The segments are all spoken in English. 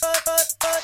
but, but, but.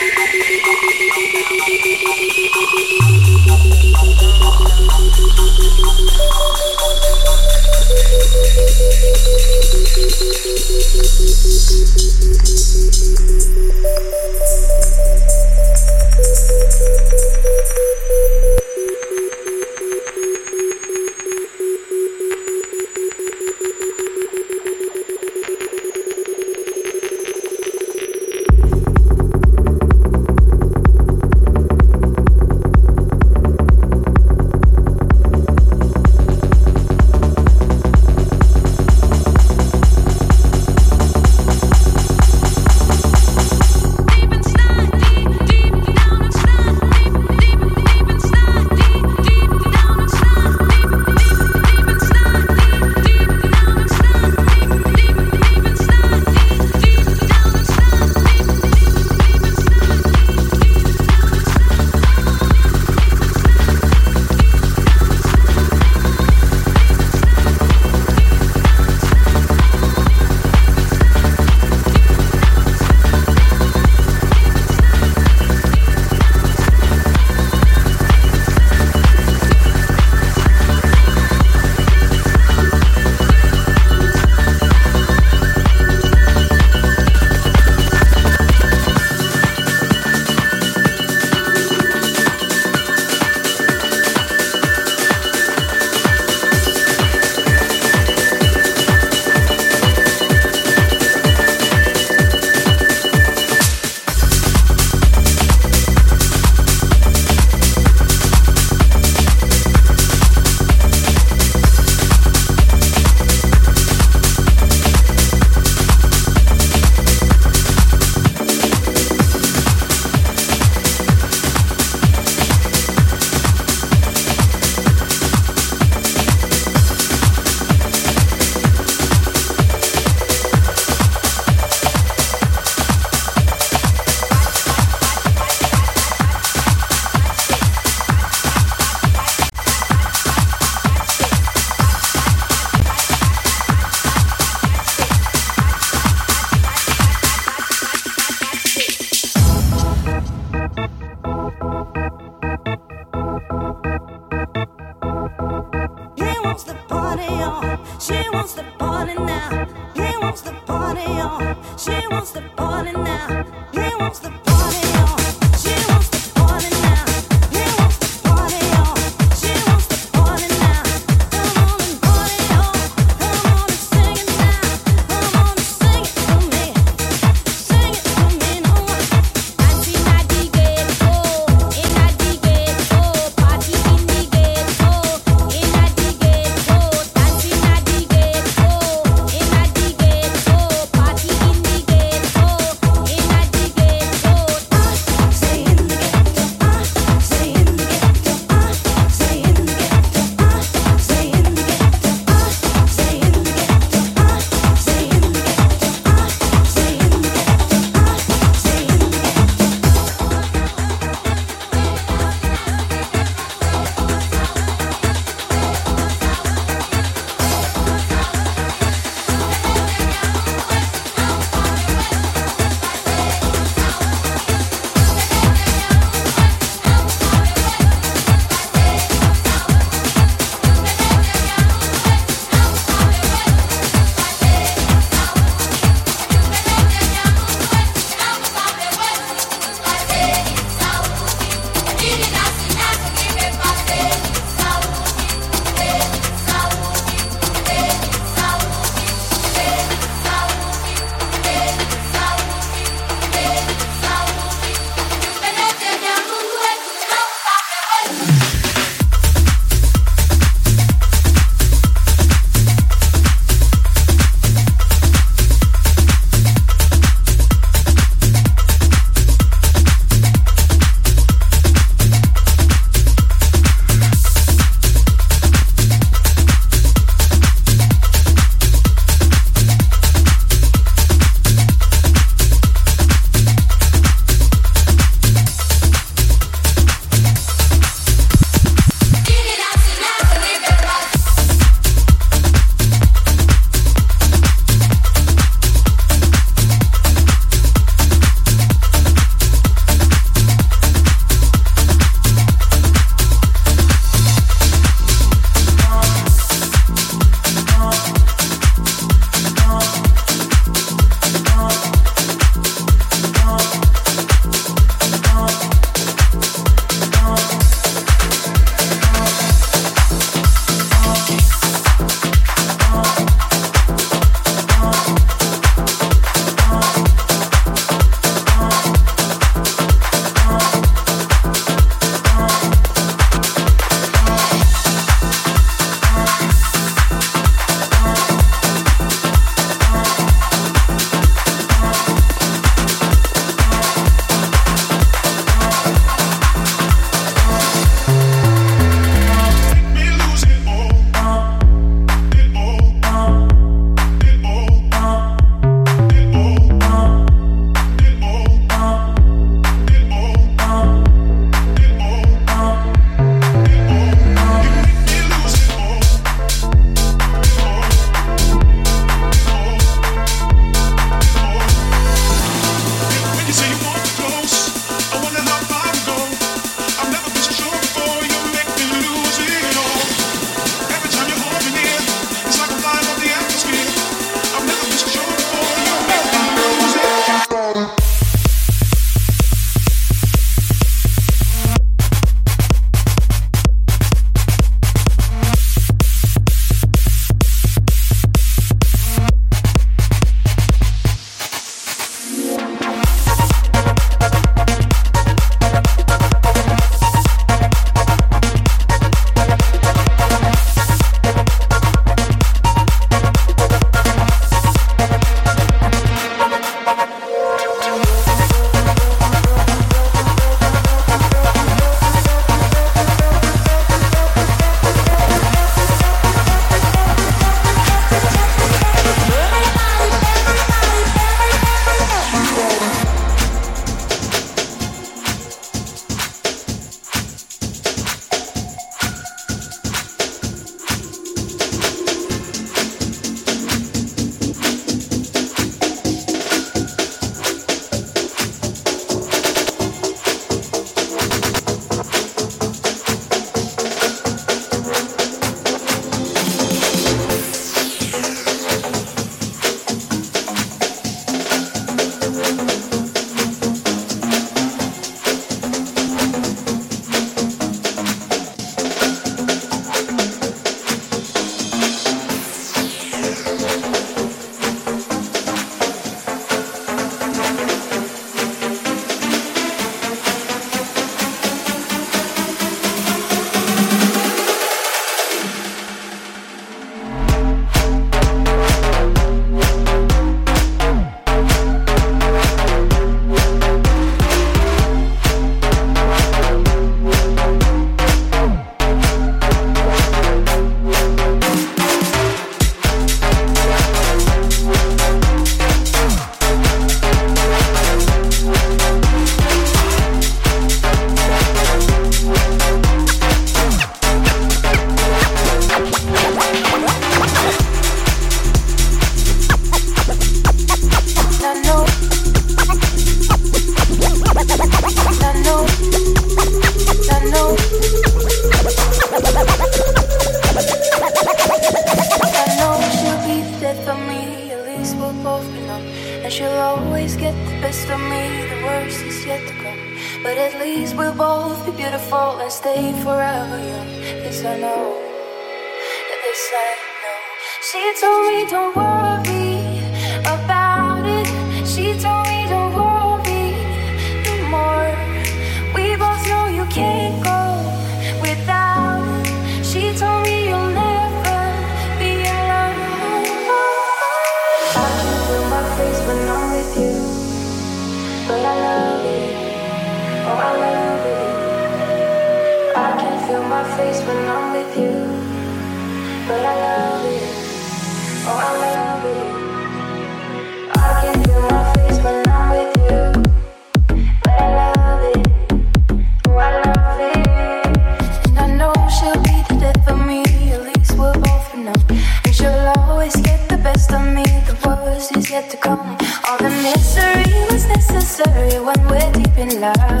Misery was necessary when we're deep in love.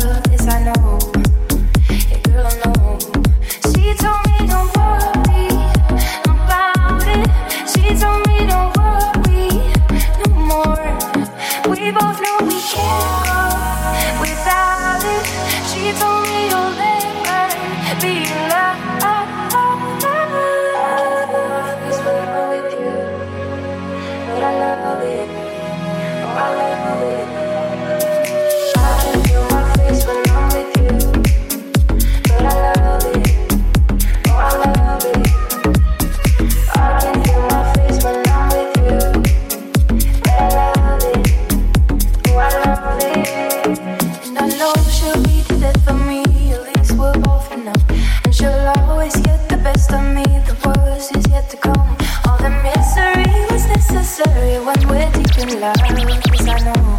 love, cause I know